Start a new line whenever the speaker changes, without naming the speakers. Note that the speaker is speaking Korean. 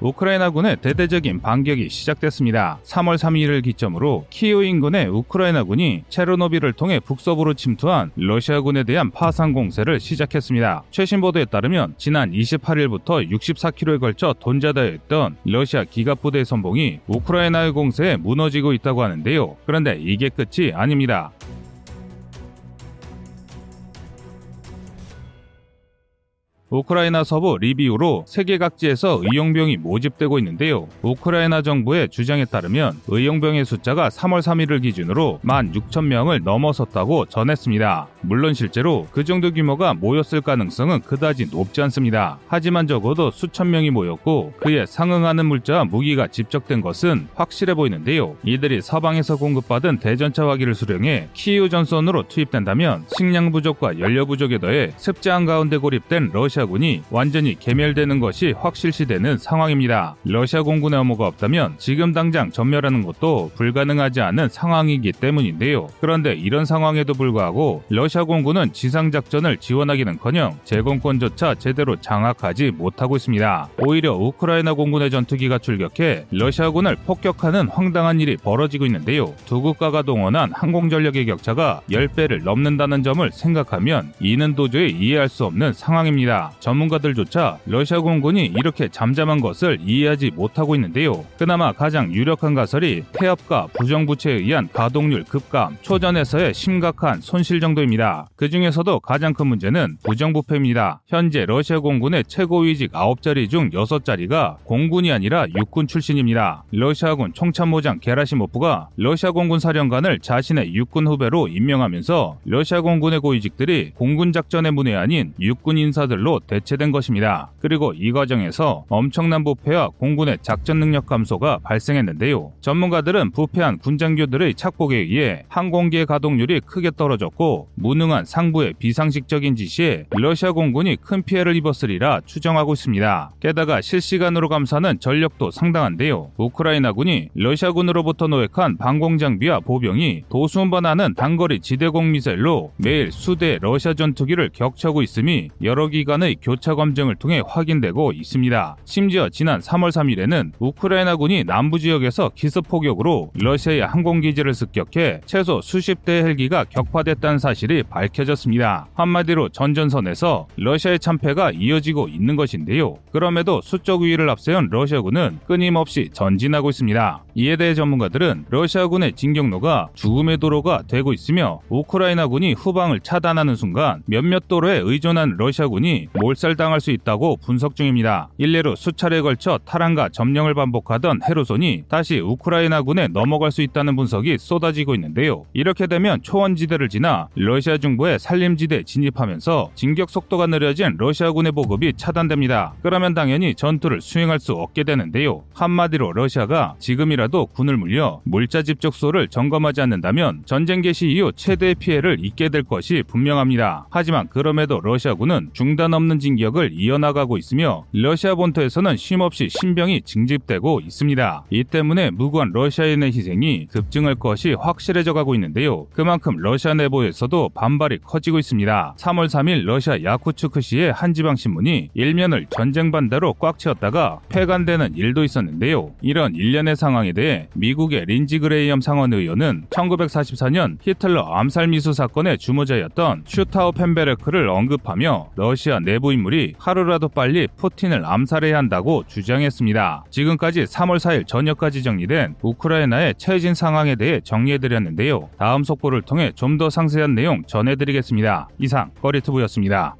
우크라이나군의 대대적인 반격이 시작됐습니다. 3월 3일을 기점으로 키우 인근의 우크라이나군이 체르노빌을 통해 북서부로 침투한 러시아군에 대한 파상 공세를 시작했습니다. 최신 보도에 따르면 지난 28일부터 64km에 걸쳐 돈자다했던 러시아 기갑부대 선봉이 우크라이나의 공세에 무너지고 있다고 하는데요. 그런데 이게 끝이 아닙니다. 우크라이나 서부 리비우로 세계 각지에서 의용병이 모집되고 있는데요. 우크라이나 정부의 주장에 따르면 의용병의 숫자가 3월 3일을 기준으로 1만 6천 명을 넘어섰다고 전했습니다. 물론 실제로 그 정도 규모가 모였을 가능성은 그다지 높지 않습니다. 하지만 적어도 수천 명이 모였고 그에 상응하는 물자와 무기가 집적된 것은 확실해 보이는데요. 이들이 서방에서 공급받은 대전차 화기를 수령해 키이우 전선으로 투입된다면 식량 부족과 연료 부족에 더해 습지 한 가운데 고립된 러시아 러시아군이 완전히 개멸되는 것이 확실시되는 상황입니다. 러시아 공군의 어모가 없다면 지금 당장 전멸하는 것도 불가능하지 않은 상황이기 때문인데요. 그런데 이런 상황에도 불구하고 러시아 공군은 지상작전을 지원하기는커녕 제공권조차 제대로 장악하지 못하고 있습니다. 오히려 우크라이나 공군의 전투기가 출격해 러시아군을 폭격하는 황당한 일이 벌어지고 있는데요. 두 국가가 동원한 항공전력의 격차가 10배를 넘는다는 점을 생각하면 이는 도저히 이해할 수 없는 상황입니다. 전문가들조차 러시아 공군이 이렇게 잠잠한 것을 이해하지 못하고 있는데요. 그나마 가장 유력한 가설이 폐업과 부정부채에 의한 가동률 급감, 초전에서의 심각한 손실 정도입니다. 그 중에서도 가장 큰 문제는 부정부패입니다. 현재 러시아 공군의 최고위직 9자리 중 6자리가 공군이 아니라 육군 출신입니다. 러시아군 총참모장 게라시모프가 러시아 공군 사령관을 자신의 육군 후배로 임명하면서 러시아 공군의 고위직들이 공군 작전의 문외한인 육군 인사들로 대체된 것입니다. 그리고 이 과정에서 엄청난 부패와 공군의 작전 능력 감소가 발생했는데요. 전문가들은 부패한 군장교들의 착복에 의해 항공기의 가동률이 크게 떨어졌고 무능한 상부의 비상식적인 지시에 러시아 공군이 큰 피해를 입었으리라 추정하고 있습니다. 게다가 실시간으로 감사는 전력도 상당한데요. 우크라이나군이 러시아군으로부터 노획한 방공 장비와 보병이 도수운반하는 단거리 지대공 미사일로 매일 수대 러시아 전투기를 격추하고 있음이 여러 기관의 기관의 교차 검증을 통해 확인되고 있습니다. 심지어 지난 3월 3일에는 우크라이나군이 남부 지역에서 기습 포격으로 러시아의 항공기지를 습격해 최소 수십 대의 헬기가 격파됐다는 사실이 밝혀졌습니다. 한마디로 전전선에서 러시아의 참패가 이어지고 있는 것인데요. 그럼에도 수적 우위를 앞세운 러시아군은 끊임없이 전진하고 있습니다. 이에 대해 전문가들은 러시아군의 진격로가 죽음의 도로가 되고 있으며 우크라이나군이 후방을 차단하는 순간 몇몇 도로에 의존한 러시아군이 몰살당할 수 있다고 분석 중입니다. 일례로 수차례에 걸쳐 탈환과 점령을 반복하던 헤르손이 다시 우크라이나군에 넘어갈 수 있다는 분석이 쏟아지고 있는데요. 이렇게 되면 초원지대를 지나 러시아 중부의 산림지대에 진입하면서 진격 속도가 느려진 러시아군의 보급이 차단됩니다. 그러면 당연히 전투를 수행할 수 없게 되는데요. 한마디로 러시아가 지금이라도 군을 물려 물자 집 적소를 점검하지 않는다면 전쟁 개시 이후 최대의 피해를 입게 될 것이 분명합니다. 하지만 그럼에도 러시아군은 중단 없는 진격을 이어나가고 있으며 러시아 본토에서는 쉼없이 신병이 징집되고 있습니다. 이 때문에 무고한 러시아인의 희생이 급증할 것이 확실해져 가고 있는데요. 그만큼 러시아 내부에서도 반발이 커지고 있습니다. 3월 3일 러시아 야쿠츠크시의 한 지방 신문이 일면을 전쟁 반대로 꽉 채웠다가 폐간되는 일도 있었는데요. 이런 일련의 상황에 대해 미국의 린지 그레이엄 상원 의원은 1944년 히틀러 암살 미수 사건의 주모자였던 슈타우 펜베르크를 언급하며 러시아 내부 내부 인물이 하루라도 빨리 푸틴을 암살해야 한다고 주장했습니다. 지금까지 3월 4일 저녁까지 정리된 우크라이나의 최신 상황에 대해 정리해드렸는데요. 다음 속보를 통해 좀 더 상세한 내용 전해드리겠습니다. 이상 꺼리투브였습니다.